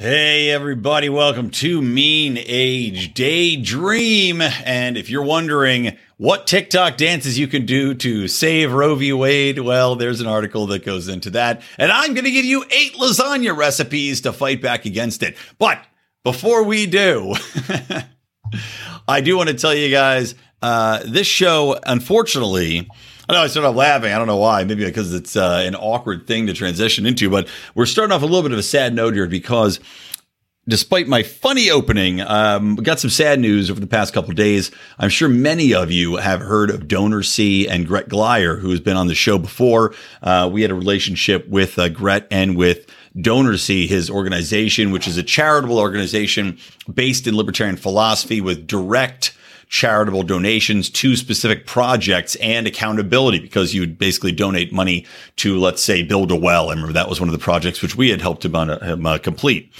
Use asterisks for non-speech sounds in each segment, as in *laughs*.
Hey, everybody, welcome to Mean Age Daydream. And if you're wondering what TikTok dances you can do to save Roe v. Wade, well, there's an article that goes into that. And I'm going to give you eight lasagna recipes to fight back against it. But before we do, *laughs* I do want to tell you guys uh, this show, unfortunately, I know I started laughing. I don't know why. Maybe because it's uh, an awkward thing to transition into. But we're starting off a little bit of a sad note here because despite my funny opening, um, we got some sad news over the past couple days. I'm sure many of you have heard of DonorSee and Gret Glyer, who has been on the show before. Uh, we had a relationship with uh, Gret and with DonorSee, his organization, which is a charitable organization based in libertarian philosophy with direct charitable donations to specific projects and accountability because you would basically donate money to, let's say, build a well. I remember that was one of the projects which we had helped him, uh, him uh, complete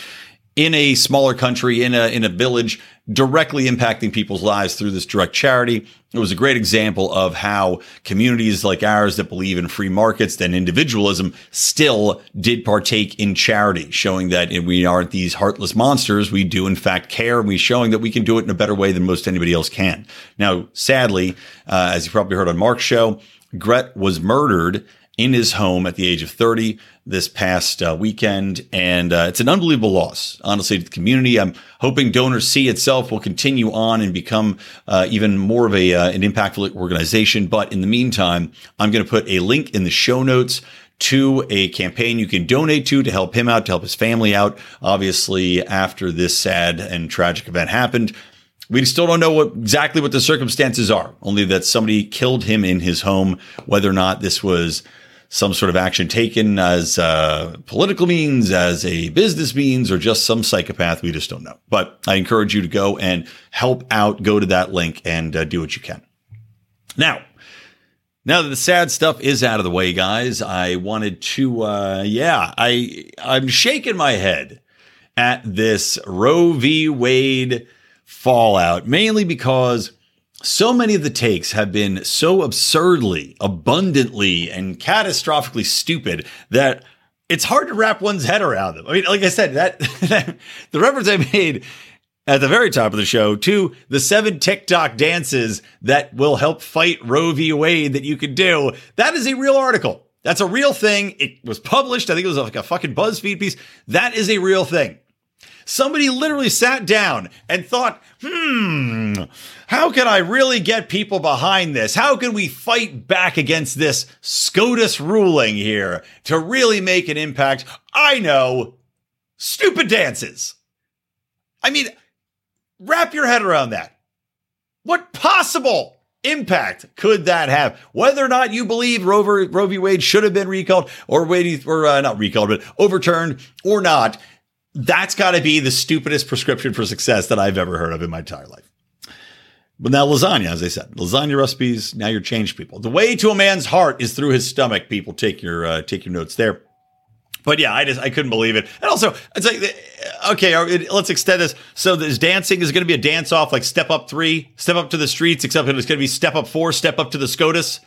in a smaller country, in a in a village, directly impacting people's lives through this direct charity. It was a great example of how communities like ours that believe in free markets and individualism still did partake in charity, showing that we aren't these heartless monsters. We do in fact care, and we're showing that we can do it in a better way than most anybody else can. Now, sadly, uh, as you probably heard on Mark's show, Gret was murdered in his home at the age of 30 this past uh, weekend. And uh, it's an unbelievable loss, honestly, to the community. I'm hoping DonorSee itself will continue on and become uh, even more of a, uh, an impactful organization. But in the meantime, I'm going to put a link in the show notes to a campaign you can donate to to help him out, to help his family out. Obviously, after this sad and tragic event happened, we still don't know what exactly what the circumstances are, only that somebody killed him in his home, whether or not this was some sort of action taken as uh, political means, as a business means, or just some psychopath. We just don't know. But I encourage you to go and help out. Go to that link and uh, do what you can. Now, now that the sad stuff is out of the way, guys, I wanted to, uh, yeah, I I'm shaking my head at this Roe v. Wade fallout, mainly because so many of the takes have been so absurdly, abundantly, and catastrophically stupid that it's hard to wrap one's head around them. I mean, like I said, *laughs* that, the reference I made at the very top of the show to the seven TikTok dances that will help fight Roe v. Wade that you could do. That is a real article. That's a real thing. It was published. I think it was like a fucking BuzzFeed piece. That is a real thing. Somebody literally sat down and thought, hmm, how can I really get people behind this? How can we fight back against this SCOTUS ruling here to really make an impact? I know, stupid dances. I mean, wrap your head around that. What possible impact could that have? Whether or not you believe Roe, Roe v. Wade should have been recalled or waiting or uh, not recalled, but overturned or not, that's got to be the stupidest prescription for success that I've ever heard of in my entire life. But now lasagna, as I said, lasagna recipes. Now you're changed people. The way to a man's heart is through his stomach. People take your uh, take your notes there. But yeah, I just I couldn't believe it. And also, it's like okay, let's extend this. So this dancing is going to be a dance off, like step up three, step up to the streets, except it's going to be step up four, step up to the SCOTUS.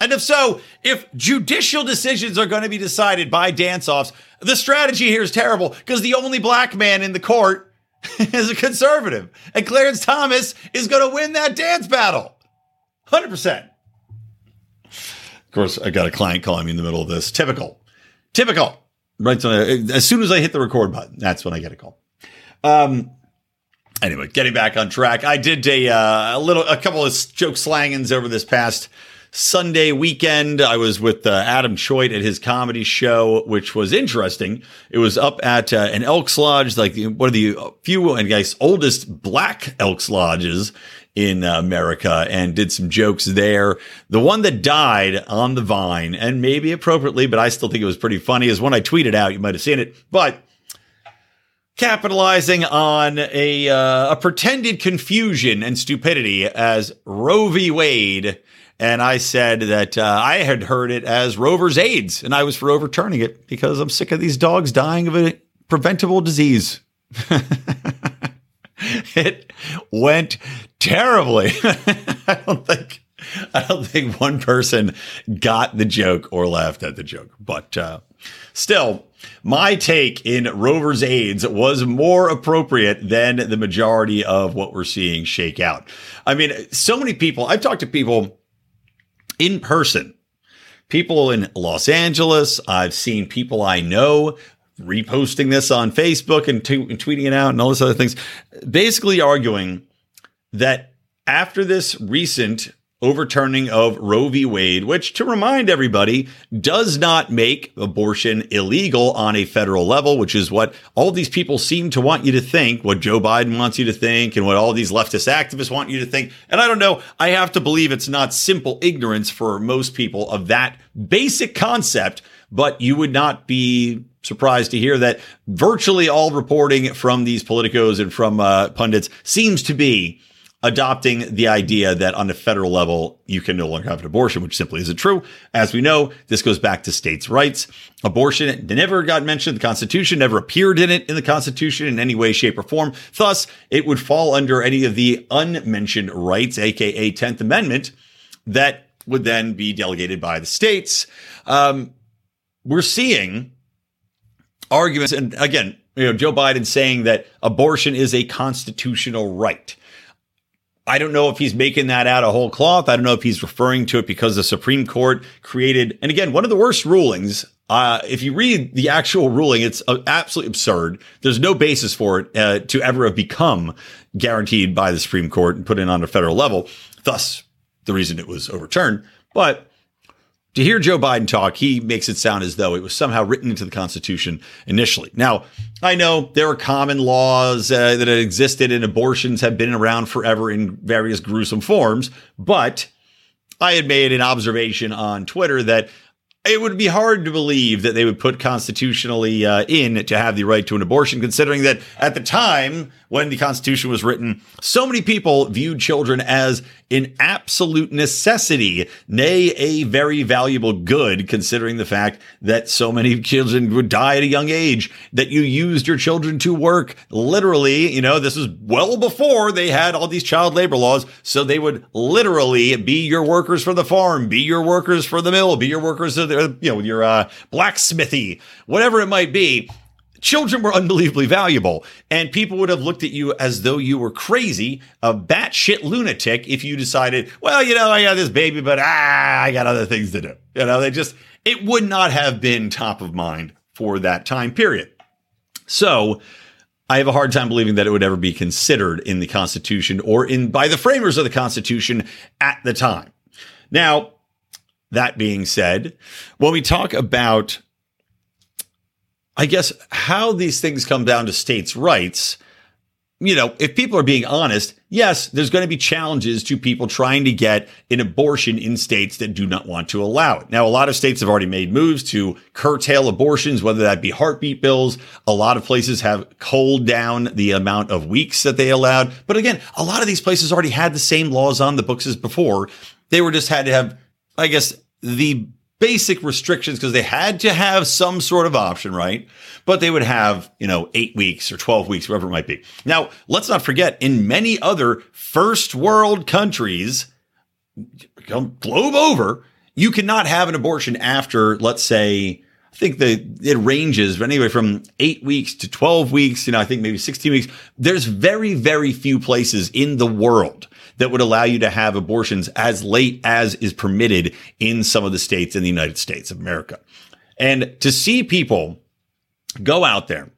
And if so, if judicial decisions are going to be decided by dance offs, the strategy here is terrible because the only black man in the court *laughs* is a conservative. And Clarence Thomas is going to win that dance battle. 100%. Of course, I got a client calling me in the middle of this. Typical. Typical. Right. So as soon as I hit the record button, that's when I get a call. Um, anyway, getting back on track. I did a, uh, a little, a couple of joke slangings over this past Sunday weekend. I was with uh, Adam Choate at his comedy show, which was interesting. It was up at uh, an Elks Lodge, like one of the few and guys oldest black Elks Lodges in America, and did some jokes there. The one that died on the vine, and maybe appropriately, but I still think it was pretty funny, is one I tweeted out. You might have seen it, but capitalizing on a uh, a pretended confusion and stupidity as Roe v. Wade. And I said that uh, I had heard it as Rover's AIDS, and I was for overturning it because I'm sick of these dogs dying of a preventable disease. *laughs* it went terribly. *laughs* I don't think I don't think one person got the joke or laughed at the joke, but uh, still, my take in Rover's AIDS was more appropriate than the majority of what we're seeing shake out. I mean, so many people. I've talked to people in person. People in Los Angeles. I've seen people I know reposting this on Facebook and, t- and tweeting it out and all those other things, basically arguing that after this recent overturning of Roe v. Wade, which, to remind everybody, does not make abortion illegal on a federal level, which is what all these people seem to want you to think, what Joe Biden wants you to think, and what all these leftist activists want you to think. And I don't know, I have to believe it's not simple ignorance for most people of that basic concept, but you would not be surprised to hear that virtually all reporting from these politicos and from uh, pundits seems to be adopting the idea that on the federal level, you can no longer have an abortion, which simply isn't true. As we know, this goes back to states' rights. Abortion never got mentioned in the Constitution, never appeared in it in the Constitution in any way, shape, or form. Thus, it would fall under any of the unmentioned rights, aka 10th Amendment, that would then be delegated by the states. Um, we're seeing arguments, and again, you know, Joe Biden saying that abortion is a constitutional right. I don't know if he's making that out of whole cloth. I don't know if he's referring to it because the Supreme Court created, and again, one of the worst rulings. Uh, if you read the actual ruling, it's uh, absolutely absurd. There's no basis for it uh, to ever have become guaranteed by the Supreme Court and put in on a federal level. Thus, the reason it was overturned. But to hear Joe Biden talk, he makes it sound as though it was somehow written into the Constitution initially. Now, I know there are common laws uh, that existed and abortions have been around forever in various gruesome forms, but I had made an observation on Twitter that it would be hard to believe that they would put constitutionally uh, in to have the right to an abortion, considering that at the time when the Constitution was written, so many people viewed children as an absolute necessity, nay, a very valuable good, considering the fact that so many children would die at a young age, that you used your children to work. Literally, you know, this is well before they had all these child labor laws. So they would literally be your workers for the farm, be your workers for the mill, be your workers, of the you know, your uh, blacksmithy, whatever it might be children were unbelievably valuable, and people would have looked at you as though you were crazy, a batshit lunatic, if you decided, well, you know, I got this baby, but ah, I got other things to do. You know, they just, it would not have been top of mind for that time period. So, I have a hard time believing that it would ever be considered in the Constitution or in by the framers of the Constitution at the time. Now, that being said, when we talk about I guess how these things come down to states' rights, you know, if people are being honest, yes, there's going to be challenges to people trying to get an abortion in states that do not want to allow it. Now, a lot of states have already made moves to curtail abortions, whether that be heartbeat bills. A lot of places have culled down the amount of weeks that they allowed. But again, a lot of these places already had the same laws on the books as before. They were just had to have, I guess, the basic restrictions because they had to have some sort of option, right? But they would have, you know, eight weeks or 12 weeks, whatever it might be. Now, let's not forget in many other first world countries, globe over, you cannot have an abortion after, let's say, I think the it ranges but anyway from eight weeks to 12 weeks, you know, I think maybe 16 weeks. There's very, very few places in the world that would allow you to have abortions as late as is permitted in some of the states in the United States of America. And to see people go out there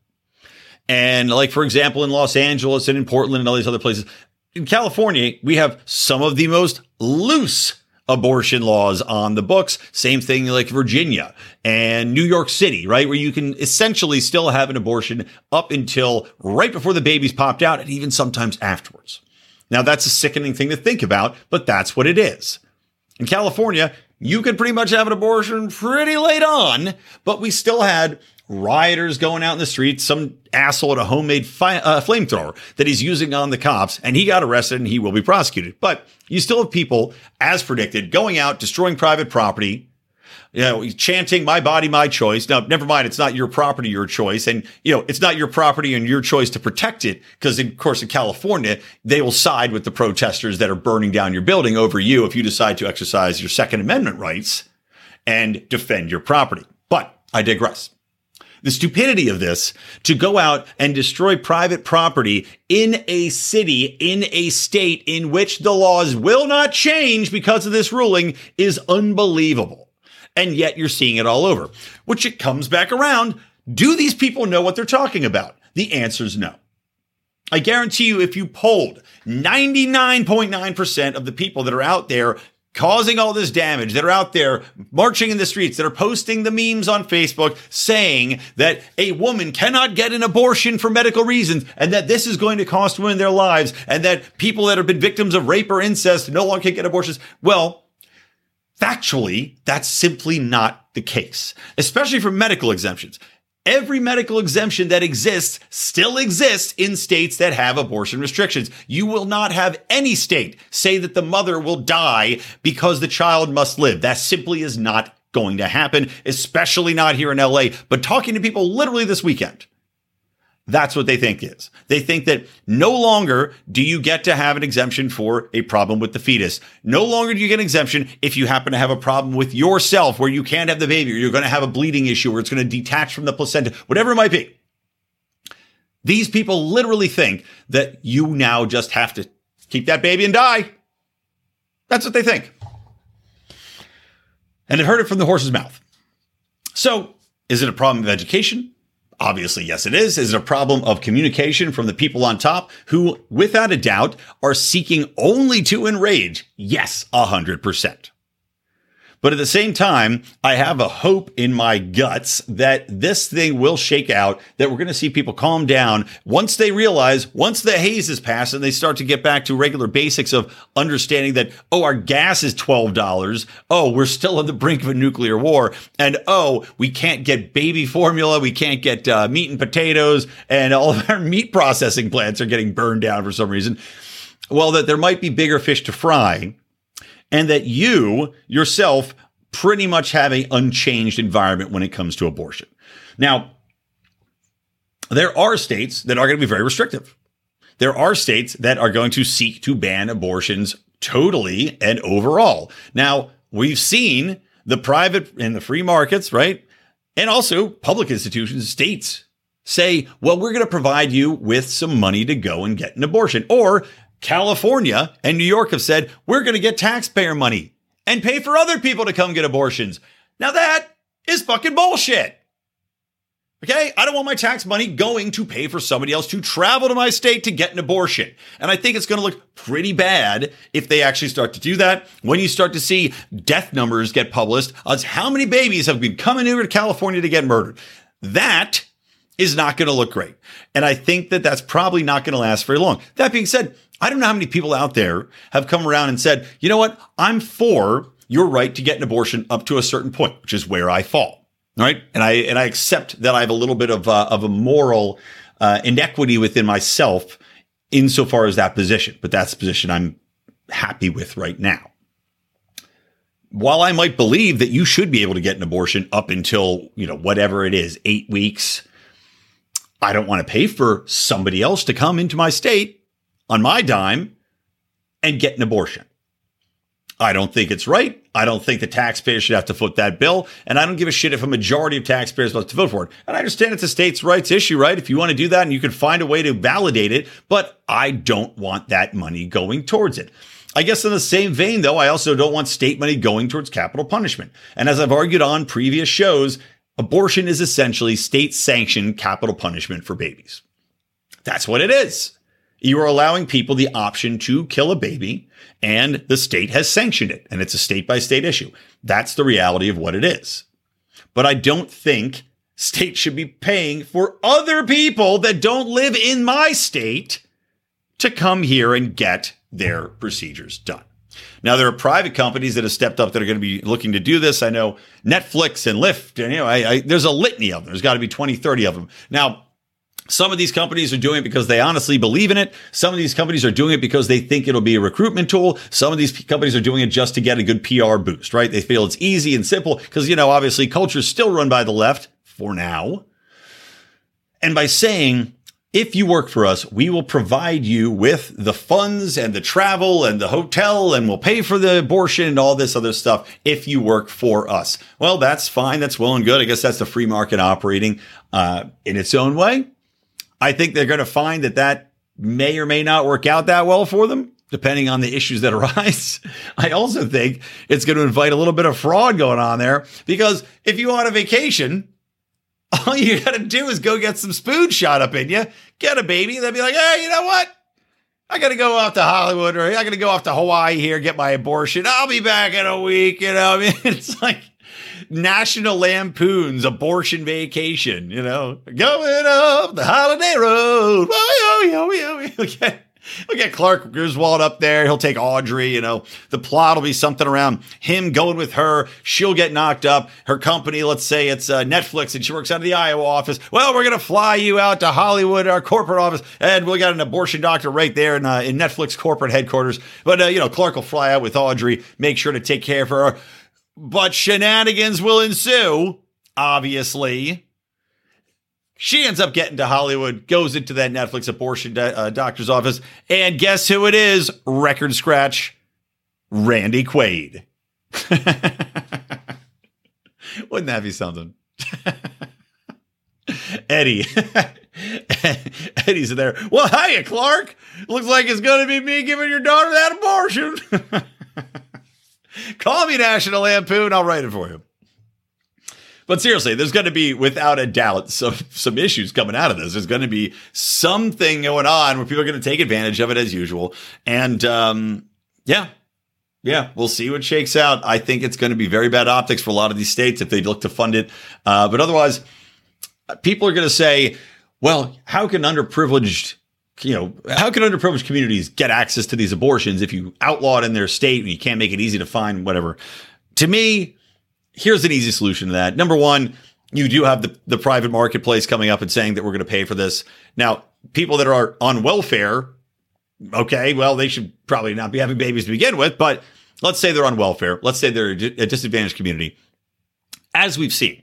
and like, for example, in Los Angeles and in Portland and all these other places, in California, we have some of the most loose abortion laws on the books. Same thing like Virginia and New York City, right? Where you can essentially still have an abortion up until right before the baby's popped out and even sometimes afterwards. Now, that's a sickening thing to think about, but that's what it is. In California, you could pretty much have an abortion pretty late on, but we still had rioters going out in the streets, some asshole at a homemade fi- uh, flamethrower that he's using on the cops, and he got arrested and he will be prosecuted. But you still have people, as predicted, going out, destroying private property, you know, chanting "My body, my choice." Now, never mind, it's not your property, your choice, and you know, it's not your property and your choice to protect it. Because, of course, in California, they will side with the protesters that are burning down your building over you if you decide to exercise your Second Amendment rights and defend your property. But I digress the stupidity of this to go out and destroy private property in a city, in a state in which the laws will not change because of this ruling is unbelievable. And yet you're seeing it all over, which it comes back around. Do these people know what they're talking about? The answer is no. I guarantee you, if you polled 99.9% of the people that are out there causing all this damage that are out there marching in the streets that are posting the memes on Facebook saying that a woman cannot get an abortion for medical reasons and that this is going to cost women their lives and that people that have been victims of rape or incest no longer can get abortions. Well, factually, that's simply not the case, especially for medical exemptions. Every medical exemption that exists still exists in states that have abortion restrictions. You will not have any state say that the mother will die because the child must live. That simply is not going to happen, especially not here in LA. But talking to people literally this weekend, that's what they think is. They think that no longer do you get to have an exemption for a problem with the fetus. No longer do you get an exemption if you happen to have a problem with yourself where you can't have the baby or you're going to have a bleeding issue or it's going to detach from the placenta, whatever it might be. These people literally think that you now just have to keep that baby and die. That's what they think. And they've heard it from the horse's mouth. So, is it a problem of education? Obviously, yes, it is. Is it a problem of communication from the people on top who, without a doubt, are seeking only to enrage? Yes, a hundred percent. But at the same time, I have a hope in my guts that this thing will shake out, that we're going to see people calm down once they realize, once the haze is passed and they start to get back to regular basics of understanding that, oh, our gas is $12. Oh, we're still on the brink of a nuclear war. And oh, we can't get baby formula. We can't get uh, meat and potatoes. And all of our meat processing plants are getting burned down for some reason. Well, that there might be bigger fish to fry and that you yourself pretty much have an unchanged environment when it comes to abortion. Now, there are states that are going to be very restrictive. There are states that are going to seek to ban abortions totally and overall. Now, we've seen the private and the free markets, right? And also public institutions, states say, well, we're going to provide you with some money to go and get an abortion. Or California and New York have said, we're going to get taxpayer money and pay for other people to come get abortions. Now that is fucking bullshit. Okay, I don't want my tax money going to pay for somebody else to travel to my state to get an abortion. And I think it's going to look pretty bad if they actually start to do that. When you start to see death numbers get published as how many babies have been coming over to California to get murdered. That is not going to look great. And I think that that's probably not going to last very long. That being said, I don't know how many people out there have come around and said, you know what? I'm for your right to get an abortion up to a certain point, which is where I fall. Right. And I, and I accept that I have a little bit of, uh, of a moral, uh, inequity within myself insofar as that position, but that's the position I'm happy with right now. While I might believe that you should be able to get an abortion up until, you know, whatever it is, eight weeks, I don't want to pay for somebody else to come into my state on my dime and get an abortion. I don't think it's right. I don't think the taxpayers should have to foot that bill. And I don't give a shit if a majority of taxpayers vote to vote for it. And I understand it's a states' rights issue, right? If you want to do that and you can find a way to validate it, but I don't want that money going towards it. I guess in the same vein, though, I also don't want state money going towards capital punishment. And as I've argued on previous shows, abortion is essentially state sanctioned capital punishment for babies. That's what it is. You are allowing people the option to kill a baby and the state has sanctioned it and it's a state by state issue. That's the reality of what it is. But I don't think states should be paying for other people that don't live in my state to come here and get their procedures done. Now there are private companies that have stepped up that are going to be looking to do this. I know Netflix and Lyft, and you know, I, I, there's a litany of them. There's got to be 20, 30 of them. Now, some of these companies are doing it because they honestly believe in it. Some of these companies are doing it because they think it'll be a recruitment tool. Some of these companies are doing it just to get a good PR boost, right? They feel it's easy and simple because, you know, obviously culture is still run by the left for now. And by saying, if you work for us, we will provide you with the funds and the travel and the hotel and we'll pay for the abortion and all this other stuff if you work for us. Well, that's fine. That's well and good. I guess that's the free market operating uh, in its own way. I think they're going to find that that may or may not work out that well for them, depending on the issues that *laughs* arise. I also think it's going to invite a little bit of fraud going on there because if you want a vacation, *laughs* all you got to do is go get some spoon shot up in you, get a baby, and then be like, hey, you know what? I got to go off to Hollywood or I got to go off to Hawaii here, get my abortion. I'll be back in a week. You know, I mean, *laughs* it's like National Lampoon's abortion vacation, you know, going up the holiday road. *laughs* Okay. We'll get Clark Griswold up there. He'll take Audrey. You know, the plot will be something around him going with her. She'll get knocked up. Her company, let's say it's uh, Netflix, and she works out of the Iowa office. Well, we're going to fly you out to Hollywood, our corporate office, and we got an abortion doctor right there in, uh, in Netflix corporate headquarters. But, uh, you know, Clark will fly out with Audrey, make sure to take care of her but shenanigans will ensue, obviously. She ends up getting to Hollywood, goes into that Netflix abortion do- uh, doctor's office, and guess who it is? Record scratch, Randy Quaid. *laughs* Wouldn't that be something? *laughs* Eddie. *laughs* Eddie's there. Well, hiya, Clark. Looks like it's going to be me giving your daughter that abortion. Call me National Lampoon. I'll write it for you. But seriously, there's going to be, without a doubt, some some issues coming out of this. There's going to be something going on where people are going to take advantage of it as usual. And um, yeah, yeah, we'll see what shakes out. I think it's going to be very bad optics for a lot of these states if they look to fund it. Uh, but otherwise, people are going to say, well, how can underprivileged you know, how can underprivileged communities get access to these abortions if you outlaw it in their state and you can't make it easy to find whatever? To me, here's an easy solution to that. Number one, you do have the, the private marketplace coming up and saying that we're going to pay for this. Now, people that are on welfare, okay, well, they should probably not be having babies to begin with, but let's say they're on welfare. Let's say they're a disadvantaged community. As we've seen,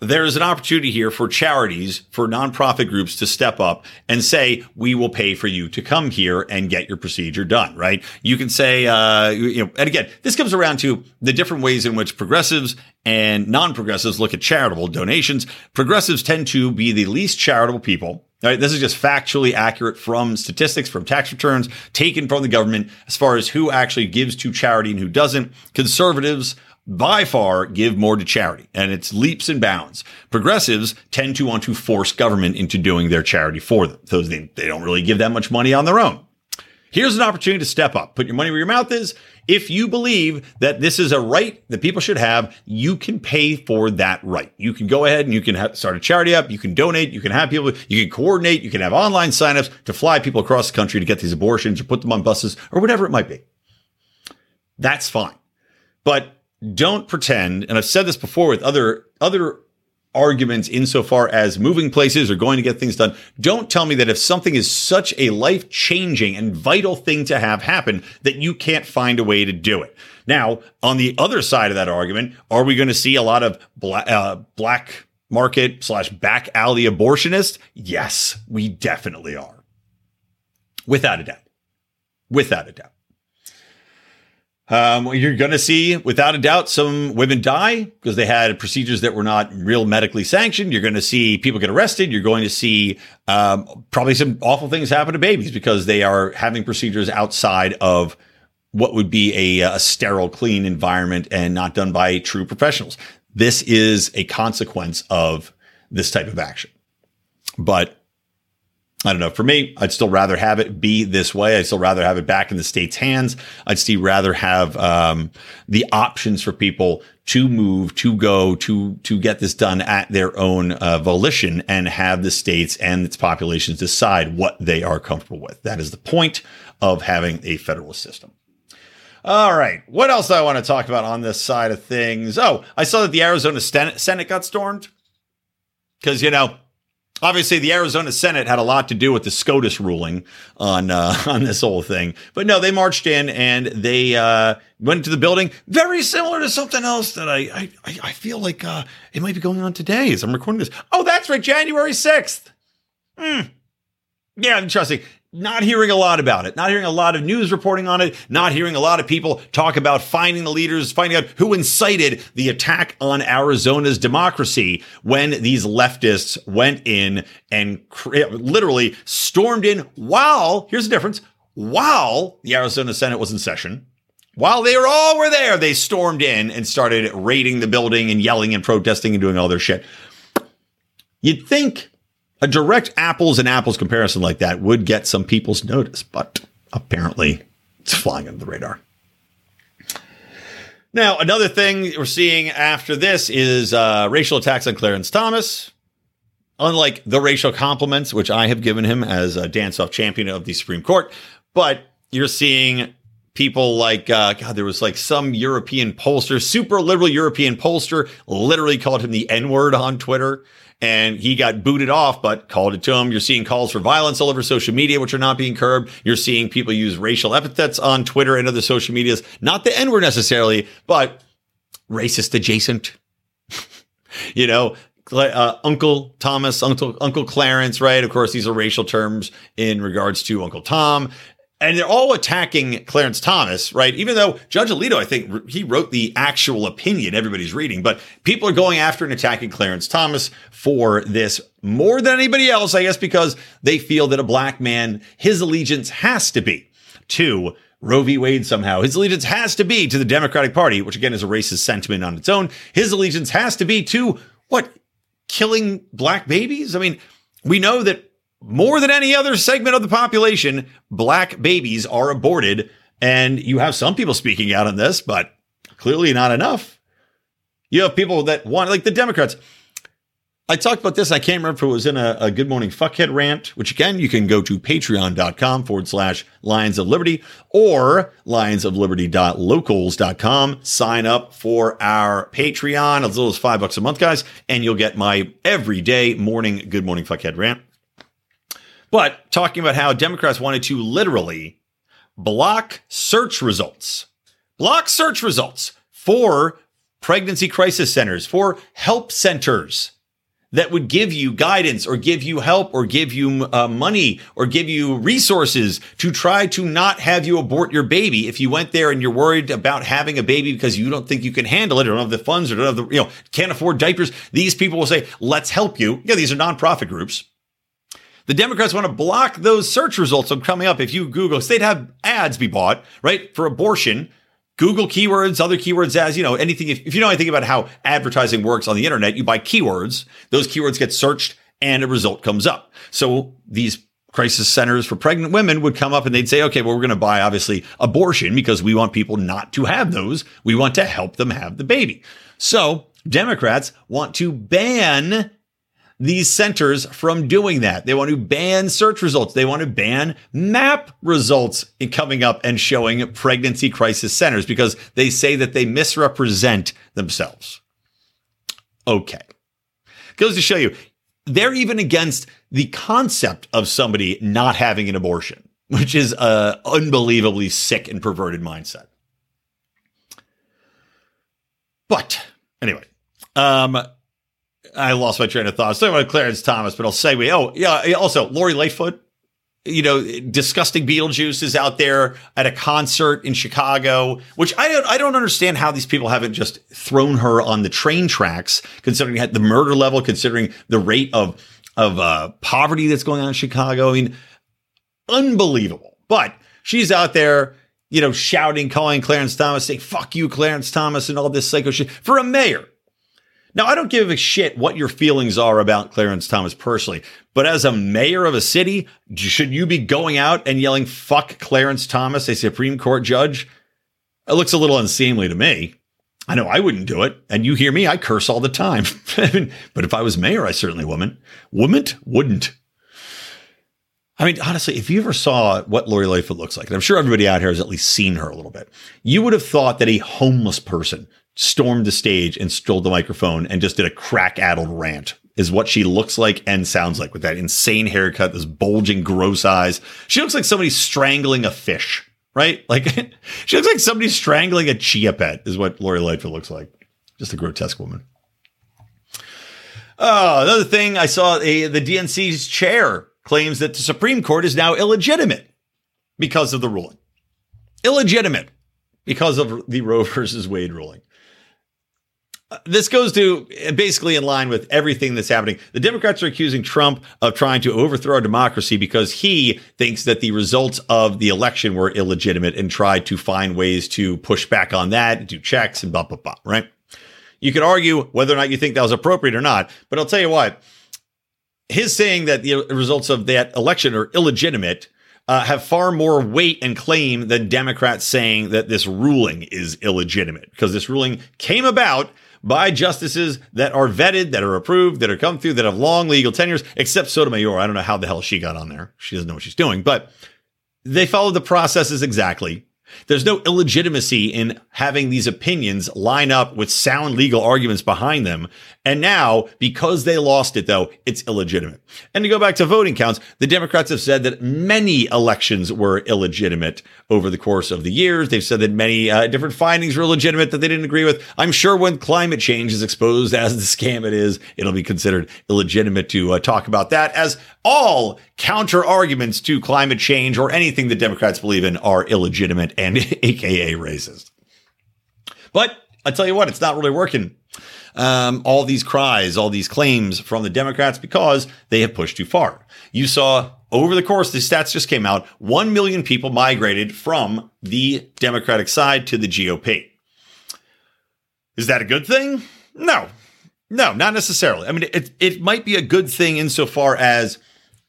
there is an opportunity here for charities, for nonprofit groups to step up and say, we will pay for you to come here and get your procedure done, right? You can say, uh, you know, and again, this comes around to the different ways in which progressives and non-progressives look at charitable donations. Progressives tend to be the least charitable people. Right, this is just factually accurate from statistics, from tax returns taken from the government as far as who actually gives to charity and who doesn't. Conservatives by far give more to charity and it's leaps and bounds. Progressives tend to want to force government into doing their charity for them. So they, they don't really give that much money on their own. Here's an opportunity to step up. Put your money where your mouth is. If you believe that this is a right that people should have, you can pay for that right. You can go ahead and you can start a charity up. You can donate. You can have people, you can coordinate. You can have online signups to fly people across the country to get these abortions or put them on buses or whatever it might be. That's fine. But don't pretend, and I've said this before with other other arguments insofar as moving places or going to get things done. Don't tell me that if something is such a life changing and vital thing to have happen, that you can't find a way to do it. Now, on the other side of that argument, are we going to see a lot of black, uh, black market slash back alley abortionists? Yes, we definitely are. Without a doubt. Without a doubt. Um, you're going to see, without a doubt, some women die because they had procedures that were not real medically sanctioned. You're going to see people get arrested. You're going to see um, probably some awful things happen to babies because they are having procedures outside of what would be a, a sterile, clean environment and not done by true professionals. This is a consequence of this type of action. But I don't know. For me, I'd still rather have it be this way. I'd still rather have it back in the state's hands. I'd still rather have um, the options for people to move, to go, to to get this done at their own uh, volition, and have the states and its populations decide what they are comfortable with. That is the point of having a federal system. All right. What else do I want to talk about on this side of things? Oh, I saw that the Arizona Senate got stormed. Because, you know, obviously the Arizona Senate had a lot to do with the SCOTUS ruling on uh, *laughs* on this whole thing. But no, they marched in and they uh, went into the building. Very similar to something else that I I, I feel like uh, it might be going on today as I'm recording this. Oh, that's right, January 6th. Hmm. Yeah, interesting not hearing a lot about it, not hearing a lot of news reporting on it, not hearing a lot of people talk about finding the leaders, finding out who incited the attack on Arizona's democracy when these leftists went in and literally stormed in while, here's the difference, while the Arizona Senate was in session. While they were all were there, they stormed in and started raiding the building and yelling and protesting and doing all their shit. You'd think a direct apples and apples comparison like that would get some people's notice, but apparently it's flying under the radar. Now, another thing we're seeing after this is uh, racial attacks on Clarence Thomas. Unlike the racial compliments, which I have given him as a dance-off champion of the Supreme Court, but you're seeing people like uh, God. There was like some European pollster, super liberal European pollster, literally called him the N word on Twitter and he got booted off, but called it to him. You're seeing calls for violence all over social media, which are not being curbed. You're seeing people use racial epithets on Twitter and other social medias, not the N word necessarily, but racist adjacent. *laughs* you know, uh, Uncle Thomas, Uncle Uncle Clarence, right? Of course, these are racial terms in regards to Uncle Tom and they're all attacking Clarence Thomas, right? Even though Judge Alito, I think he wrote the actual opinion everybody's reading, but people are going after and attacking Clarence Thomas for this more than anybody else, I guess, because they feel that a black man, his allegiance has to be to Roe v. Wade somehow. His allegiance has to be to the Democratic Party, which again is a racist sentiment on its own. His allegiance has to be to what? Killing black babies? I mean, we know that more than any other segment of the population, black babies are aborted. And you have some people speaking out on this, but clearly not enough. You have people that want, like the Democrats. I talked about this. I can't remember if it was in a, a Good Morning Fuckhead rant, which again, you can go to patreon.com forward slash Lions of Liberty or lionsofliberty.locals.com. Sign up for our Patreon, as little as five bucks a month, guys, and you'll get my everyday morning Good Morning Fuckhead rant. But talking about how Democrats wanted to literally block search results, block search results for pregnancy crisis centers, for help centers that would give you guidance or give you help or give you uh, money or give you resources to try to not have you abort your baby. If you went there and you're worried about having a baby because you don't think you can handle it or don't have the funds or don't have the, you know, can't afford diapers, these people will say, let's help you. Yeah, these are nonprofit groups. The Democrats want to block those search results from coming up. If you Google, they'd have ads be bought, right, for abortion. Google keywords, other keywords as, you know, anything. If, if you know anything about how advertising works on the internet, you buy keywords. Those keywords get searched and a result comes up. So these crisis centers for pregnant women would come up and they'd say, okay, well, we're going to buy obviously abortion because we want people not to have those. We want to help them have the baby. So Democrats want to ban these centers from doing that. They want to ban search results. They want to ban map results in coming up and showing pregnancy crisis centers because they say that they misrepresent themselves. Okay. Goes to show you, they're even against the concept of somebody not having an abortion, which is a unbelievably sick and perverted mindset. But anyway, um, I lost my train of thought. I was talking about Clarence Thomas, but I'll segue. Oh, yeah. Also, Lori Lightfoot, you know, disgusting Beetlejuice is out there at a concert in Chicago, which I don't, I don't understand how these people haven't just thrown her on the train tracks, considering the murder level, considering the rate of of uh, poverty that's going on in Chicago. I mean, unbelievable. But she's out there, you know, shouting, calling Clarence Thomas, saying "fuck you, Clarence Thomas," and all this psycho shit for a mayor. Now, I don't give a shit what your feelings are about Clarence Thomas personally, but as a mayor of a city, should you be going out and yelling, fuck Clarence Thomas, a Supreme Court judge? It looks a little unseemly to me. I know I wouldn't do it. And you hear me, I curse all the time. *laughs* but if I was mayor, I certainly wouldn't. Wouldn't? Wouldn't. I mean, honestly, if you ever saw what Lori Lightfoot looks like, and I'm sure everybody out here has at least seen her a little bit, you would have thought that a homeless person stormed the stage and stole the microphone and just did a crack addled rant is what she looks like and sounds like with that insane haircut, those bulging, gross eyes. She looks like somebody strangling a fish, right? *laughs* Like she looks like somebody strangling a chia pet is what Lori Lightfoot looks like. Just a grotesque woman. Oh, another thing I saw a, the DNC's chair claims that the Supreme Court is now illegitimate because of the ruling. Illegitimate because of the Roe *laughs* versus Wade ruling. Uh, this goes to basically in line with everything that's happening. The Democrats are accusing Trump of trying to overthrow our democracy because he thinks that the results of the election were illegitimate and tried to find ways to push back on that, do checks and blah, blah, blah, right? You could argue whether or not you think that was appropriate or not, but I'll tell you what, his saying that the results of that election are illegitimate uh, have far more weight and claim than Democrats saying that this ruling is illegitimate because this ruling came about by justices that are vetted, that are approved, that are come through, that have long legal tenures, except Sotomayor. I don't know how the hell she got on there. She doesn't know what she's doing, but they followed the processes exactly. There's no illegitimacy in having these opinions line up with sound legal arguments behind them. And now, because they lost it, though, it's illegitimate. And to go back to voting counts, the Democrats have said that many elections were illegitimate over the course of the years. They've said that many uh, different findings were legitimate that they didn't agree with. I'm sure when climate change is exposed as the scam it is, it'll be considered illegitimate to uh, talk about that as all counter arguments to climate change or anything the Democrats believe in are illegitimate and *laughs* AKA racist. But I tell you what, it's not really working. Um, all these cries, all these claims from the Democrats because they have pushed too far. You saw over the course, the stats just came out 1 million people migrated from the Democratic side to the GOP. Is that a good thing? No, no, not necessarily. I mean, it, it might be a good thing insofar as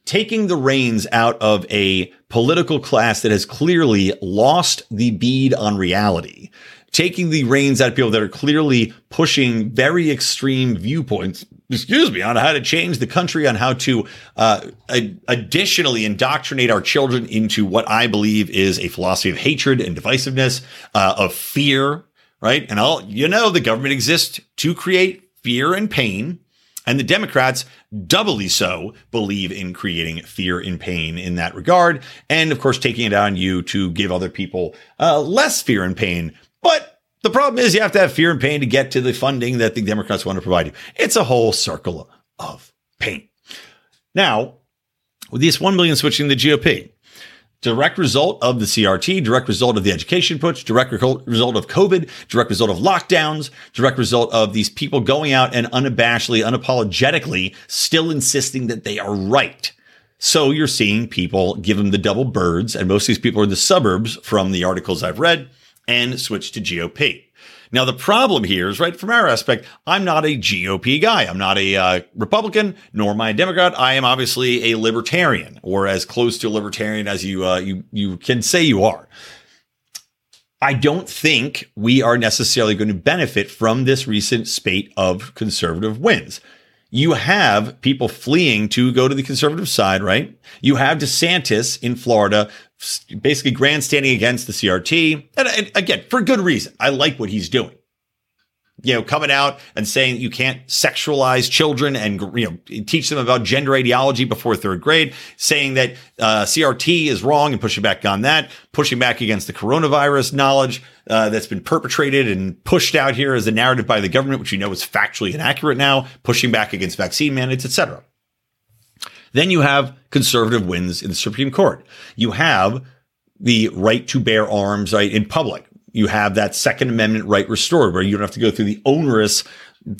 taking the reins out of a political class that has clearly lost the bead on reality, taking the reins out of people that are clearly pushing very extreme viewpoints, excuse me, on how to change the country, on how to uh, additionally indoctrinate our children into what I believe is a philosophy of hatred and divisiveness, uh, of fear, right? And all you know, the government exists to create fear and pain and the Democrats, doubly so, believe in creating fear and pain in that regard. And of course, taking it on you to give other people uh, less fear and pain. But the problem is you have to have fear and pain to get to the funding that the Democrats want to provide you. It's a whole circle of pain. Now, with these 1 million switching the GOP, direct result of the CRT, direct result of the education push, direct result of COVID, direct result of lockdowns, direct result of these people going out and unabashedly, unapologetically still insisting that they are right. So you're seeing people give them the double birds, and most of these people are in the suburbs from the articles I've read and switch to GOP. Now, the problem here is right from our aspect, I'm not a GOP guy. I'm not a uh, Republican, nor am I a Democrat. I am obviously a libertarian, or as close to libertarian as you uh, you you can say you are. I don't think we are necessarily going to benefit from this recent spate of conservative wins. You have people fleeing to go to the conservative side, right? You have DeSantis in Florida basically grandstanding against the CRT. And, and again, for good reason. I like what he's doing you know, coming out and saying you can't sexualize children and, you know, teach them about gender ideology before third grade, saying that uh, CRT is wrong and pushing back on that, pushing back against the coronavirus knowledge uh, that's been perpetrated and pushed out here as a narrative by the government, which you know is factually inaccurate now, pushing back against vaccine mandates, etc. Then you have conservative wins in the Supreme Court. You have the right to bear arms right, in public. You have that Second Amendment right restored, where you don't have to go through the onerous.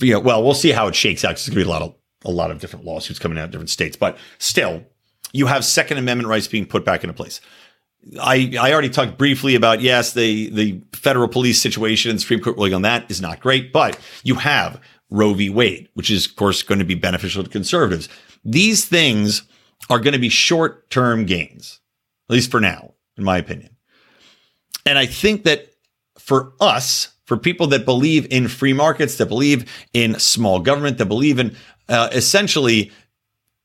You know, well, we'll see how it shakes out. There's going to be a lot of a lot of different lawsuits coming out of different states, but still, you have Second Amendment rights being put back into place. I, I already talked briefly about yes, the the federal police situation and Supreme Court ruling on that is not great, but you have Roe v. Wade, which is of course going to be beneficial to conservatives. These things are going to be short term gains, at least for now, in my opinion. And I think that for us, for people that believe in free markets, that believe in small government, that believe in uh, essentially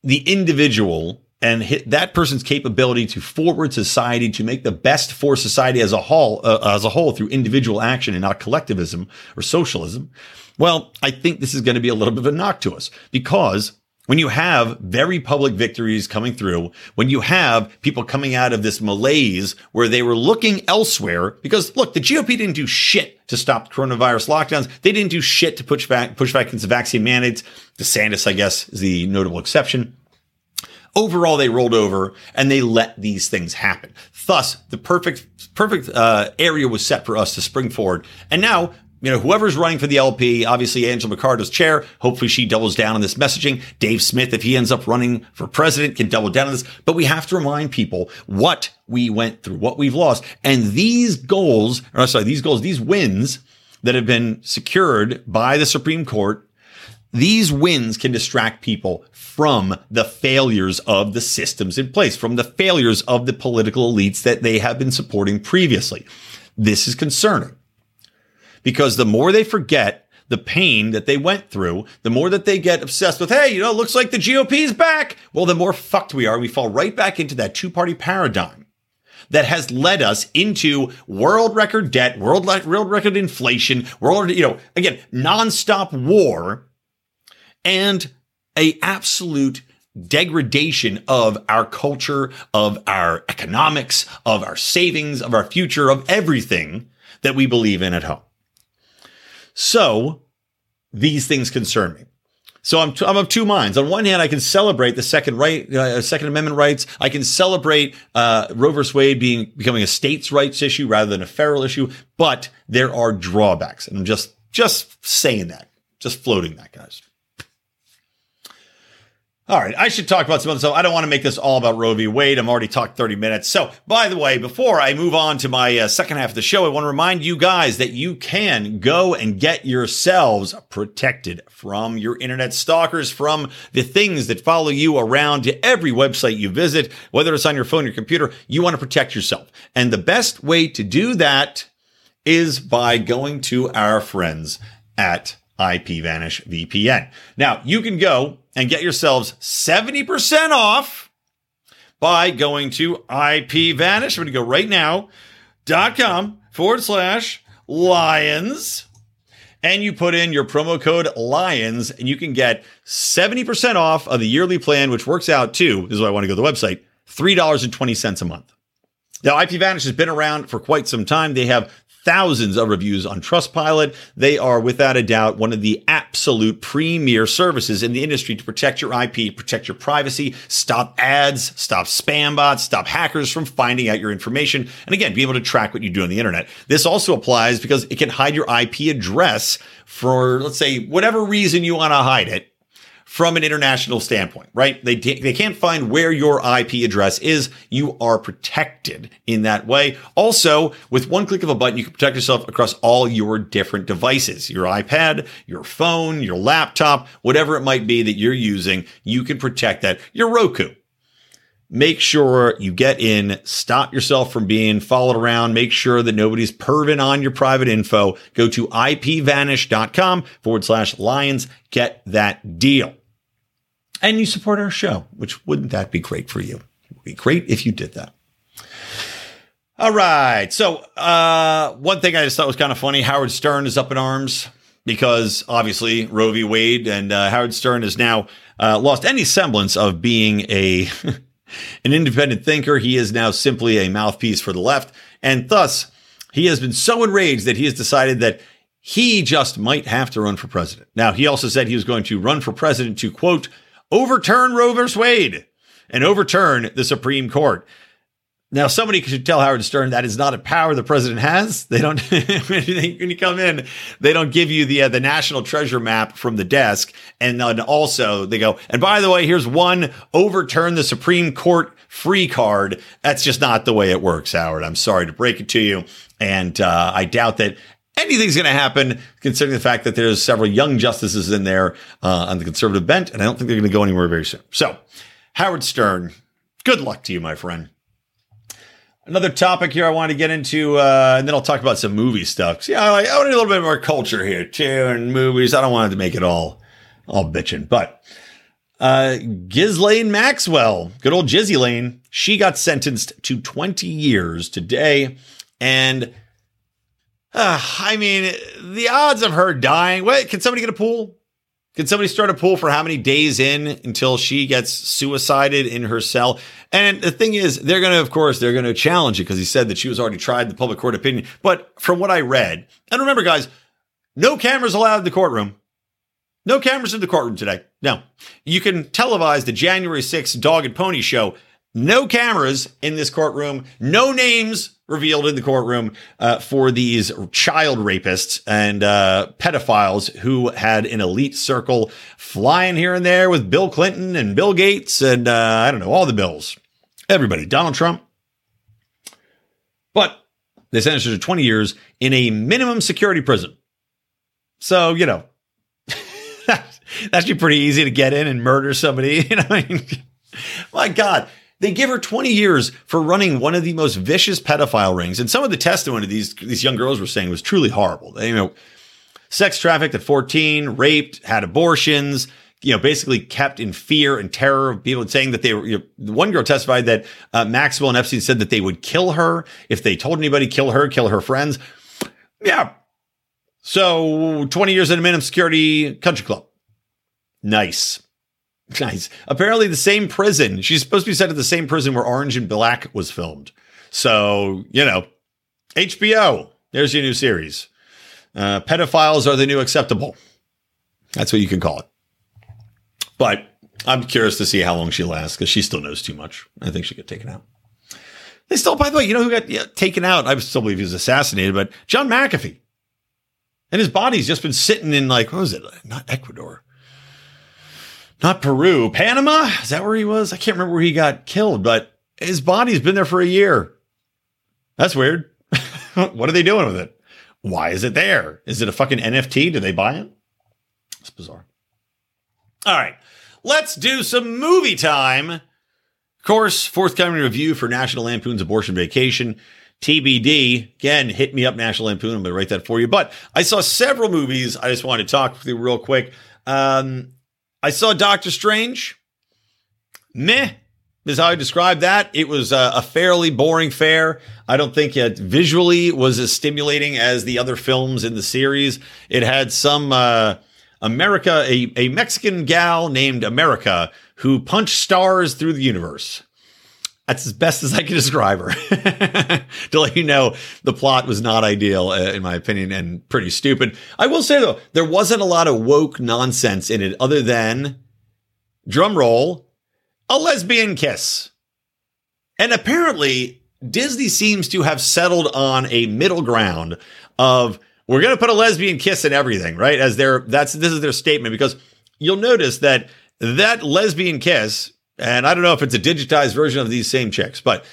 the individual and that person's capability to forward society to make the best for society as a whole uh, as a whole through individual action and not collectivism or socialism well i think this is going to be a little bit of a knock to us because when you have very public victories coming through, when you have people coming out of this malaise where they were looking elsewhere, because look, the GOP didn't do shit to stop coronavirus lockdowns. They didn't do shit to push back, push back against the vaccine mandates. DeSantis, I guess, is the notable exception. Overall, they rolled over and they let these things happen. Thus, the perfect, perfect uh, area was set for us to spring forward. And now you know, whoever's running for the LP, obviously Angela McArdle's chair. Hopefully she doubles down on this messaging. Dave Smith, if he ends up running for president, can double down on this. But we have to remind people what we went through, what we've lost. And these goals, or sorry, these goals, these wins that have been secured by the Supreme Court, these wins can distract people from the failures of the systems in place, from the failures of the political elites that they have been supporting previously. This is concerning because the more they forget the pain that they went through, the more that they get obsessed with, hey, you know, it looks like the GOP's back. Well, the more fucked we are. We fall right back into that two party paradigm that has led us into world record debt, world, world record inflation, world, you know, again, nonstop war and a absolute degradation of our culture, of our economics, of our savings, of our future, of everything that we believe in at home. So these things concern me. So I'm, I'm of two minds. On one hand, I can celebrate the second right, uh, Second Amendment rights. I can celebrate uh, Roe vs. Wade being becoming a states' rights issue rather than a federal issue. But there are drawbacks, and I'm just just saying that, just floating that, guys. All right, I should talk about some other stuff. I don't want to make this all about Roe v. Wade. I'm already talked 30 minutes. So, by the way, before I move on to my uh, second half of the show, I want to remind you guys that you can go and get yourselves protected from your internet stalkers, from the things that follow you around to every website you visit, whether it's on your phone or computer. You want to protect yourself. And the best way to do that is by going to our friends at IPVanish VPN. Now, you can go and get yourselves 70% off by going to IPVanish. I'm going to go right now, dot com forward slash lions. And you put in your promo code lions and you can get 70% off of the yearly plan, which works out to, this is why I want to go to the website, $3.20 a month. Now, IPVanish has been around for quite some time. They have thousands of reviews on Trustpilot. They are without a doubt one of the absolute premier services in the industry to protect your IP, protect your privacy, stop ads, stop spam bots, stop hackers from finding out your information, and again, be able to track what you do on the internet. This also applies because it can hide your IP address for, let's say, whatever reason you want to hide it from an international standpoint, right? They, they can't find where your IP address is. You are protected in that way. Also, with one click of a button, you can protect yourself across all your different devices, your iPad, your phone, your laptop, whatever it might be that you're using. You can protect that. Your Roku. Make sure you get in, stop yourself from being followed around. Make sure that nobody's perving on your private info. Go to ipvanish.com forward slash lions. Get that deal and you support our show, which wouldn't that be great for you? It would be great if you did that. All right. So, uh, one thing I just thought was kind of funny Howard Stern is up in arms because obviously Roe v. Wade and uh, Howard Stern has now uh, lost any semblance of being a. *laughs* an independent thinker. He is now simply a mouthpiece for the left. And thus, he has been so enraged that he has decided that he just might have to run for president. Now, he also said he was going to run for president to, quote, overturn Roe vs. Wade and overturn the Supreme Court. Now, somebody should tell Howard Stern that is not a power the president has. *laughs* They don't, *laughs* when you come in, they don't give you the uh, the national treasure map from the desk, and then also they go, and by the way, here's one overturn the Supreme Court free card. That's just not the way it works, Howard. I'm sorry to break it to you, and uh, I doubt that anything's going to happen, considering the fact that there's several young justices in there uh, on the conservative bench, and I don't think they're going to go anywhere very soon. So, Howard Stern, good luck to you, my friend. Another topic here I want to get into, uh, and then I'll talk about some movie stuff. Yeah, I, like, I want a little bit more culture here too, and movies. I don't want to make it all all bitching, but Uh, Ghislaine Maxwell, good old Jizzy Lane, she got sentenced to 20 years today. And uh, I mean, the odds of her dying. Wait, can somebody get a pool? Can somebody start a pool for how many days in until she gets suicided in her cell? And the thing is, they're going to, of course, they're going to challenge it because he said that she was already tried in the public court opinion. But from what I read, and remember, guys, no cameras allowed in the courtroom. No cameras in the courtroom today. No. You can televise the January 6th dog and pony show. No cameras in this courtroom. No names revealed in the courtroom uh, for these child rapists and uh, pedophiles who had an elite circle flying here and there with Bill Clinton and Bill Gates and uh, I don't know, all the bills. Everybody, Donald Trump. But they sentenced her to 20 years in a minimum security prison. So, you know, *laughs* that's pretty easy to get in and murder somebody. *laughs* You know, my God. They give her 20 years for running one of the most vicious pedophile rings. And some of the testimony these, these young girls were saying was truly horrible. They, you know, sex trafficked at 14, raped, had abortions, you know, basically kept in fear and terror of people saying that they were, you know, one girl testified that uh, Maxwell and Epstein said that they would kill her if they told anybody, kill her, kill her friends. Yeah. So 20 years in a minimum security country club. Nice. *laughs* Nice. Apparently, the same prison. She's supposed to be sent to the same prison where Orange and Black was filmed. So, you know, HBO, there's your new series. Uh, pedophiles are the new acceptable. That's what you can call it. But I'm curious to see how long she lasts because she still knows too much. I think she get taken out. They still, by the way, you know who got yeah, taken out? I still believe he was assassinated, but John McAfee. And his body's just been sitting in like, what was it? Not Ecuador not Peru, Panama. Is that where he was? I can't remember where he got killed, but his body's been there for a year. That's weird. *laughs* what are they doing with it? Why is it there? Is it a fucking NFT? Did they buy it? It's bizarre. All right, let's do some movie time. Of course, forthcoming review for National Lampoon's Abortion Vacation. TBD. Again, hit me up, National Lampoon. I'm going to write that for you. But I saw several movies I just wanted to talk through real quick. Um, I saw Doctor Strange. Meh is how I describe that. It was a, a fairly boring fare. I don't think it visually was as stimulating as the other films in the series. It had some uh, America, a, a Mexican gal named America who punched stars through the universe. That's as best as I can describe her. *laughs* to let you know, the plot was not ideal, uh, in my opinion, and pretty stupid. I will say though, there wasn't a lot of woke nonsense in it, other than drum roll, a lesbian kiss. And apparently, Disney seems to have settled on a middle ground of we're going to put a lesbian kiss in everything, right? As their that's this is their statement because you'll notice that that lesbian kiss and I don't know if it's a digitized version of these same chicks, but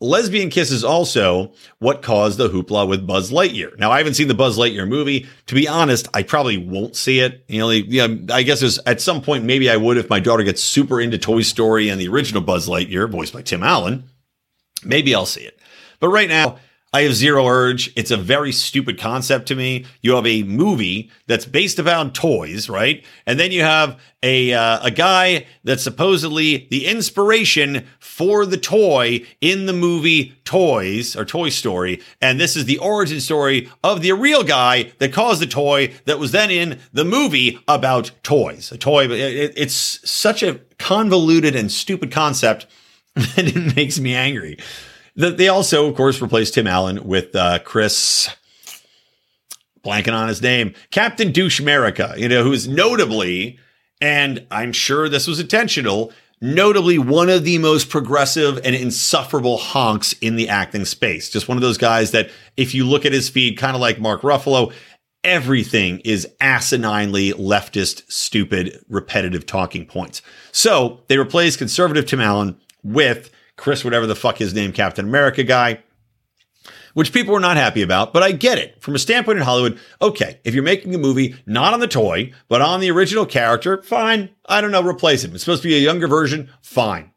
lesbian kiss is also what caused the hoopla with Buzz Lightyear. Now, I haven't seen the Buzz Lightyear movie. To be honest, I probably won't see it. You know, I guess there's at some point maybe I would if my daughter gets super into Toy Story and the original Buzz Lightyear, voiced by Tim Allen. Maybe I'll see it. But right now, I have zero urge. It's a very stupid concept to me. You have a movie that's based around toys, right? And then you have a uh, a guy that's supposedly the inspiration for the toy in the movie Toys or Toy Story, and this is the origin story of the real guy that caused the toy that was then in the movie about toys. A toy, it, it's such a convoluted and stupid concept *laughs* that it makes me angry. They also, of course, replaced Tim Allen with uh, Chris, blanking on his name, Captain Douche America, you know, who's notably, and I'm sure this was intentional, notably one of the most progressive and insufferable honks in the acting space. Just one of those guys that, if you look at his feed, kind of like Mark Ruffalo, everything is asininely leftist, stupid, repetitive talking points. So they replaced conservative Tim Allen with Chris, whatever the fuck his name, Captain America guy, which people were not happy about. But I get it. From a standpoint in Hollywood, okay, if you're making a movie not on the toy, but on the original character, fine. I don't know, replace him. It's supposed to be a younger version, fine.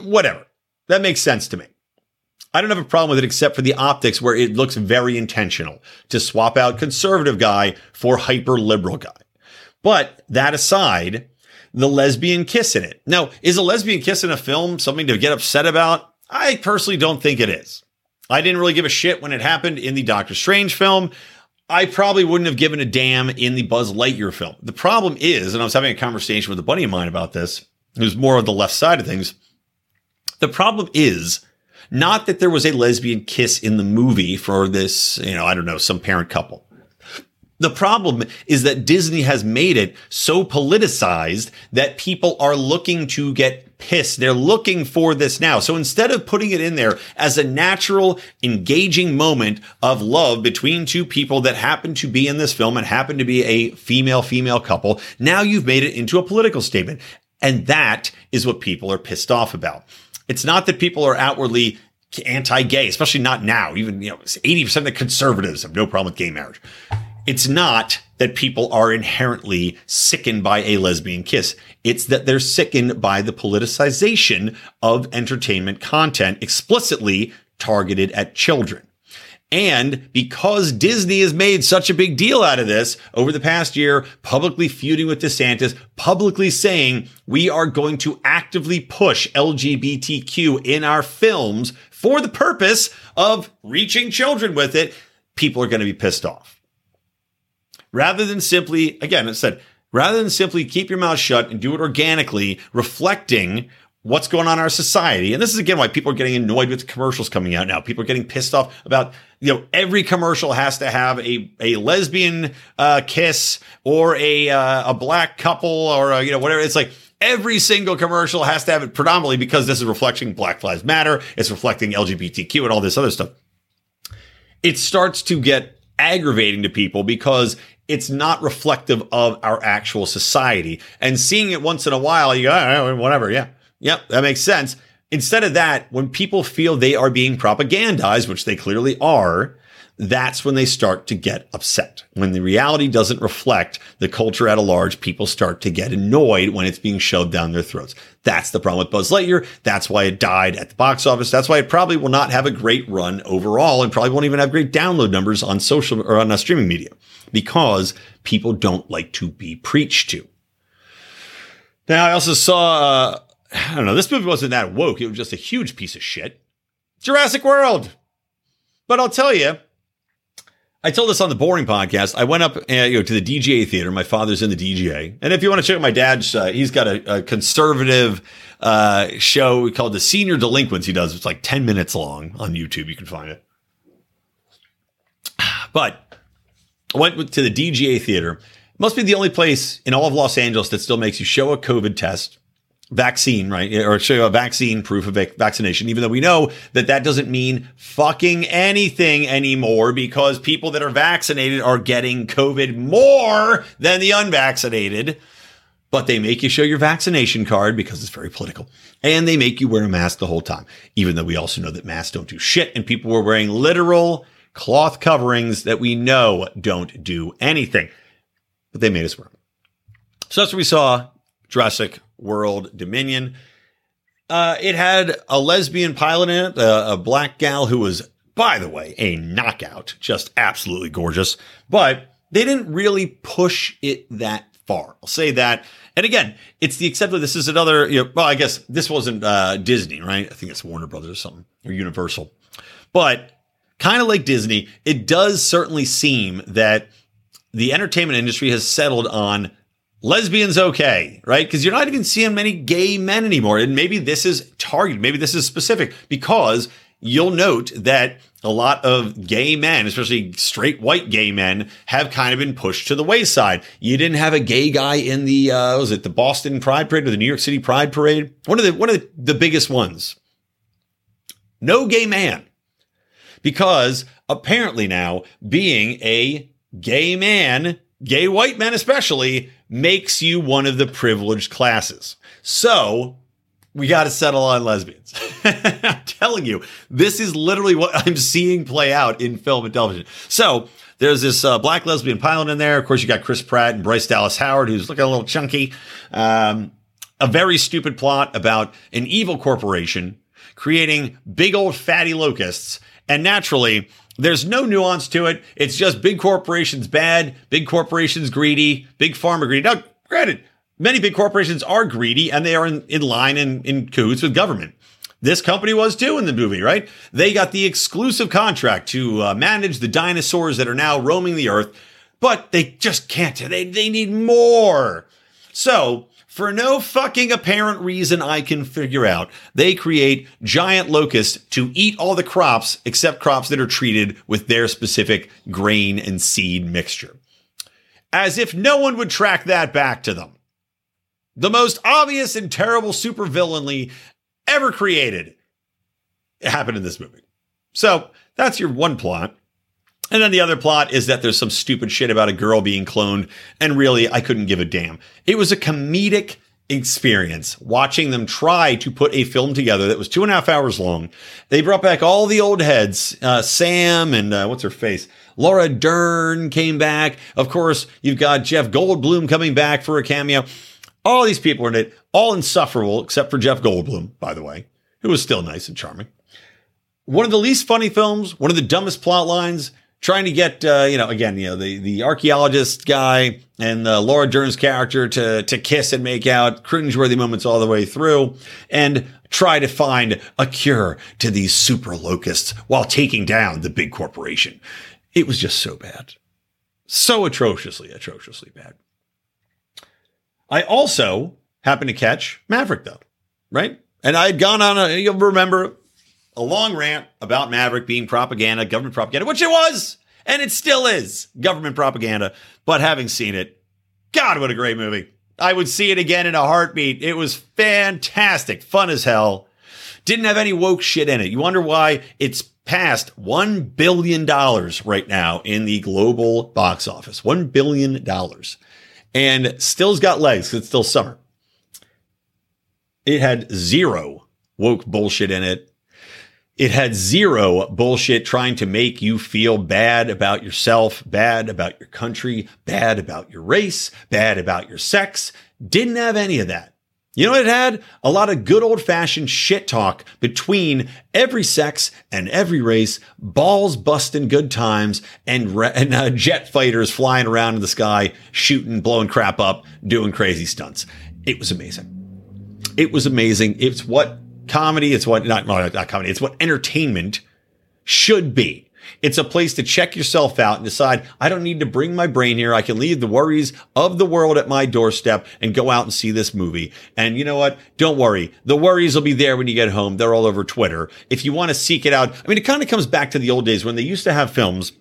Whatever. That makes sense to me. I don't have a problem with it except for the optics where it looks very intentional to swap out conservative guy for hyper liberal guy. But that aside, the lesbian kiss in it. Now, is a lesbian kiss in a film something to get upset about? I personally don't think it is. I didn't really give a shit when it happened in the Doctor Strange film. I probably wouldn't have given a damn in the Buzz Lightyear film. The problem is, and I was having a conversation with a buddy of mine about this, who's more on the left side of things. The problem is not that there was a lesbian kiss in the movie for this, you know, I don't know, some parent couple. The problem is that Disney has made it so politicized that people are looking to get pissed. They're looking for this now. So instead of putting it in there as a natural, engaging moment of love between two people that happen to be in this film and happen to be a female female couple, now you've made it into a political statement. And that is what people are pissed off about. It's not that people are outwardly anti-gay, especially not now. Even, you know, 80% of the conservatives have no problem with gay marriage. It's not that people are inherently sickened by a lesbian kiss. It's that they're sickened by the politicization of entertainment content explicitly targeted at children. And because Disney has made such a big deal out of this over the past year, publicly feuding with DeSantis, publicly saying we are going to actively push LGBTQ in our films for the purpose of reaching children with it, people are going to be pissed off rather than simply, again, it said, rather than simply keep your mouth shut and do it organically, reflecting what's going on in our society. And this is again why people are getting annoyed with the commercials coming out now. People are getting pissed off about, you know, every commercial has to have a, a lesbian, uh, kiss or a, uh, a black couple or, a, you know, whatever. It's like, every single commercial has to have it predominantly because this is reflecting Black Lives Matter. It's reflecting LGBTQ and all this other stuff. It starts to get aggravating to people because it's not reflective of our actual society. And seeing it once in a while, you go, oh, whatever. Yeah. Yep. That makes sense. Instead of that, when people feel they are being propagandized, which they clearly are, that's when they start to get upset. When the reality doesn't reflect the culture at a large, people start to get annoyed when it's being shoved down their throats. That's the problem with Buzz Lightyear. That's why it died at the box office. That's why it probably will not have a great run overall and probably won't even have great download numbers on social or on a streaming media because people don't like to be preached to. Now, I also saw, uh, I don't know, this movie wasn't that woke. It was just a huge piece of shit. Jurassic World. But I'll tell you, I told this on the BOHRing podcast. I went up uh, you know, to the DGA theater. My father's in the DGA. And if you want to check out my dad's, uh, he's got a, a conservative uh, show called The Senior Delinquents. He does. It's like 10 minutes long on YouTube. You can find it. *sighs* But I went to the DGA theater. Must be the only place in all of Los Angeles that still makes you show a COVID test vaccine, right? Or show a vaccine proof of vaccination, even though we know that that doesn't mean fucking anything anymore because people that are vaccinated are getting COVID more than the unvaccinated. But they make you show your vaccination card because it's very political. And they make you wear a mask the whole time, even though we also know that masks don't do shit and people were wearing literal cloth coverings that we know don't do anything. But they made us wear. So that's what we saw Jurassic World Dominion. Uh, it had a lesbian pilot in it, a, a black gal who was, by the way, a knockout, just absolutely gorgeous. But they didn't really push it that far. I'll say that. And again, it's the except that this is another, you know, well, I guess this wasn't uh, Disney, right? I think it's Warner Brothers or something, or Universal. But kind of like Disney, it does certainly seem that the entertainment industry has settled on lesbians okay, right? Because you're not even seeing many gay men anymore. And maybe this is targeted, maybe this is specific because you'll note that a lot of gay men, especially straight white gay men, have kind of been pushed to the wayside. You didn't have a gay guy in the uh, was it the Boston Pride Parade or the New York City Pride Parade? One of the one of the, the biggest ones. No gay man. Because apparently now being a gay man, gay white men especially, makes you one of the privileged classes. So we got to settle on lesbians. *laughs* I'm telling you, this is literally what I'm seeing play out in film and television. So there's this uh, black lesbian pilot in there. Of course, you got Chris Pratt and Bryce Dallas Howard, who's looking a little chunky. Um, a very stupid plot about an evil corporation creating big old fatty locusts. And naturally, there's no nuance to it. It's just big corporations bad, big corporations greedy, big pharma greedy. Now, granted, Many big corporations are greedy and they are in, in line and in, in cahoots with government. This company was too in the movie, right? They got the exclusive contract to uh, manage the dinosaurs that are now roaming the earth, but they just can't. They, they need more. So, for no fucking apparent reason I can figure out, they create giant locusts to eat all the crops except crops that are treated with their specific grain and seed mixture. As if no one would track that back to them. The most obvious and terrible supervillainly ever created happened in this movie. So that's your one plot. And then the other plot is that there's some stupid shit about a girl being cloned. And really, I couldn't give a damn. It was a comedic experience watching them try to put a film together that was two and a half hours long. They brought back all the old heads, uh, Sam and uh, what's her face? Laura Dern came back. Of course, you've got Jeff Goldblum coming back for a cameo. All these people are in it, all insufferable, except for Jeff Goldblum, by the way, who was still nice and charming. One of the least funny films, one of the dumbest plot lines, trying to get, uh, you know, again, you know, the, the archaeologist guy and uh, Laura Dern's character to, to kiss and make out, cringeworthy moments all the way through, and try to find a cure to these super locusts while taking down the big corporation. It was just so bad. So atrociously, atrociously bad. I also happened to catch Maverick though, right? And I had gone on a, you'll remember, a long rant about Maverick being propaganda, government propaganda, which it was, and it still is government propaganda. But having seen it, God, what a great movie. I would see it again in a heartbeat. It was fantastic, fun as hell. Didn't have any woke shit in it. You wonder why it's past $1 billion right now in the global box office. $1 billion and still's got legs. It's still summer. It had zero woke bullshit in it. It had zero bullshit trying to make you feel bad about yourself, bad about your country, bad about your race, bad about your sex. Didn't have any of that. You know what it had? A lot of good old fashioned shit talk between every sex and every race, balls busting good times, and, re- *laughs* and uh, jet fighters flying around in the sky, shooting, blowing crap up, doing crazy stunts. It was amazing. It was amazing. It's what comedy, it's what, not, not comedy, it's what entertainment should be. It's a place to check yourself out and decide, I don't need to bring my brain here. I can leave the worries of the world at my doorstep and go out and see this movie. And you know what? Don't worry. The worries will be there when you get home. They're all over Twitter. If you want to seek it out, I mean, it kind of comes back to the old days when they used to have films.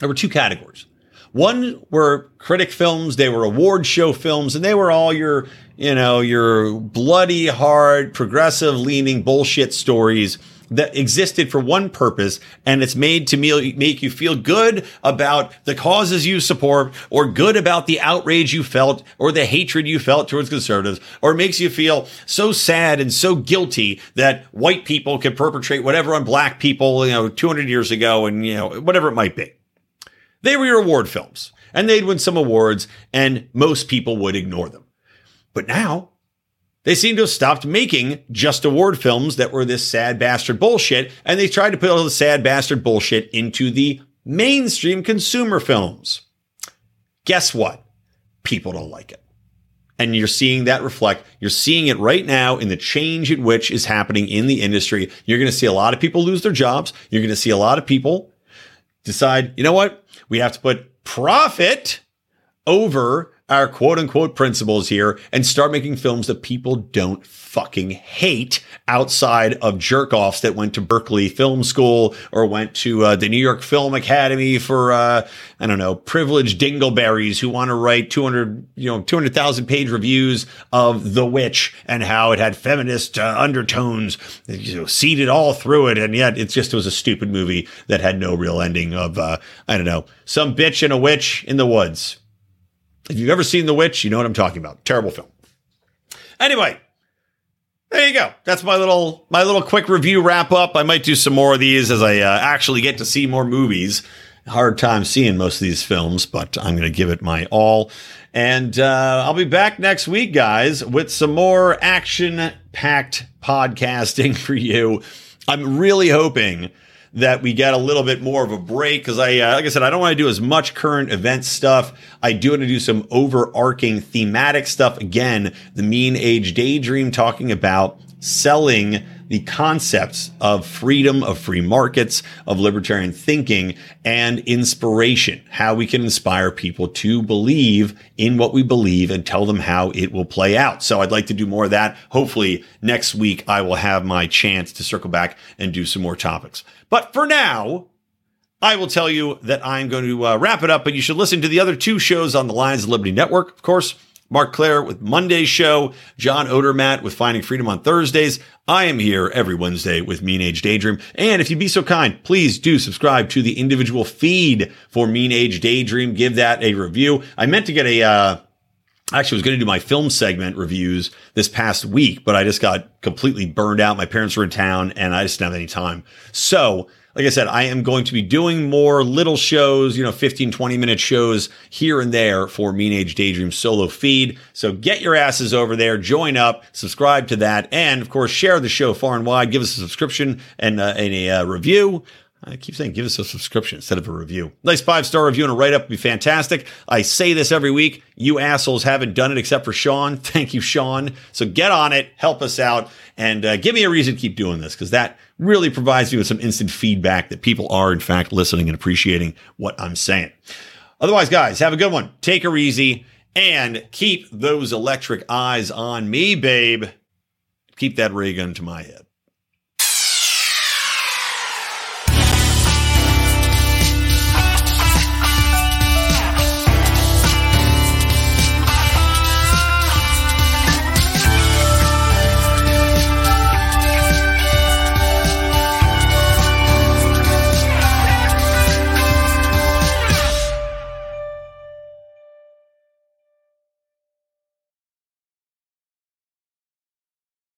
There were two categories. One were critic films, they were award show films, and they were all your, you know, your bloody, hard, progressive leaning bullshit stories that existed for one purpose and it's made to make you feel good about the causes you support or good about the outrage you felt or the hatred you felt towards conservatives or makes you feel so sad and so guilty that white people could perpetrate whatever on black people, you know, 200 years ago and, you know, whatever it might be. They were your award films and they'd win some awards and most people would ignore them. But now they seem to have stopped making just award films that were this sad bastard bullshit, and they tried to put all the sad bastard bullshit into the mainstream consumer films. Guess what? People don't like it. And you're seeing that reflect. You're seeing it right now in the change in which is happening in the industry. You're going to see a lot of people lose their jobs. You're going to see a lot of people decide, you know what? We have to put profit over our quote unquote principles here and start making films that people don't fucking hate outside of jerk offs that went to Berkeley Film School or went to uh, the New York Film Academy for, uh, I don't know, privileged dingleberries who want to write 200, you know, 200,000 page reviews of The Witch and how it had feminist uh, undertones, you know, seeded all through it. And yet it's just, it was a stupid movie that had no real ending of, uh, I don't know, some bitch and a witch in the woods if you've ever seen The Witch, you know what I'm talking about. Terrible film. Anyway, there you go. That's my little my little quick review wrap up. I might do some more of these as I uh, actually get to see more movies. Hard time seeing most of these films, but I'm going to give it my all. And uh, I'll be back next week, guys, with some more action packed podcasting *laughs* for you. I'm really hoping that we get a little bit more of a break because I, uh, like I said, I don't want to do as much current event stuff. I do want to do some overarching thematic stuff. Again, the mean age daydream talking about selling the concepts of freedom, of free markets, of libertarian thinking, and inspiration. How we can inspire people to believe in what we believe and tell them how it will play out. So I'd like to do more of that. Hopefully next week I will have my chance to circle back and do some more topics. But for now, I will tell you that I'm going to uh, wrap it up, but you should listen to the other two shows on the Lions of Liberty Network, of course. Marc Clair with Monday's show, John Odermatt with Finding Freedom on Thursdays. I am here every Wednesday with Mean Age Daydream. And if you'd be so kind, please do subscribe to the individual feed for Mean Age Daydream. Give that a review. I meant to get a, uh, actually was going to do my film segment reviews this past week, but I just got completely burned out. My parents were in town and I just didn't have any time. So like I said, I am going to be doing more little shows, you know, 15, 20 minute shows here and there for Mean Age Daydream solo feed. So get your asses over there, join up, subscribe to that, and of course, share the show far and wide. Give us a subscription and, uh, and a uh, review. I keep saying give us a subscription instead of a review. Nice five star review and a write up would be fantastic. I say this every week. You assholes haven't done it except for Sean. *laughs* Thank you, Sean. So get on it, help us out, and uh, give me a reason to keep doing this because that really provides me with some instant feedback that people are, in fact, listening and appreciating what I'm saying. Otherwise, guys, have a good one. Take her easy and keep those electric eyes on me, babe. Keep that ray gun to my head.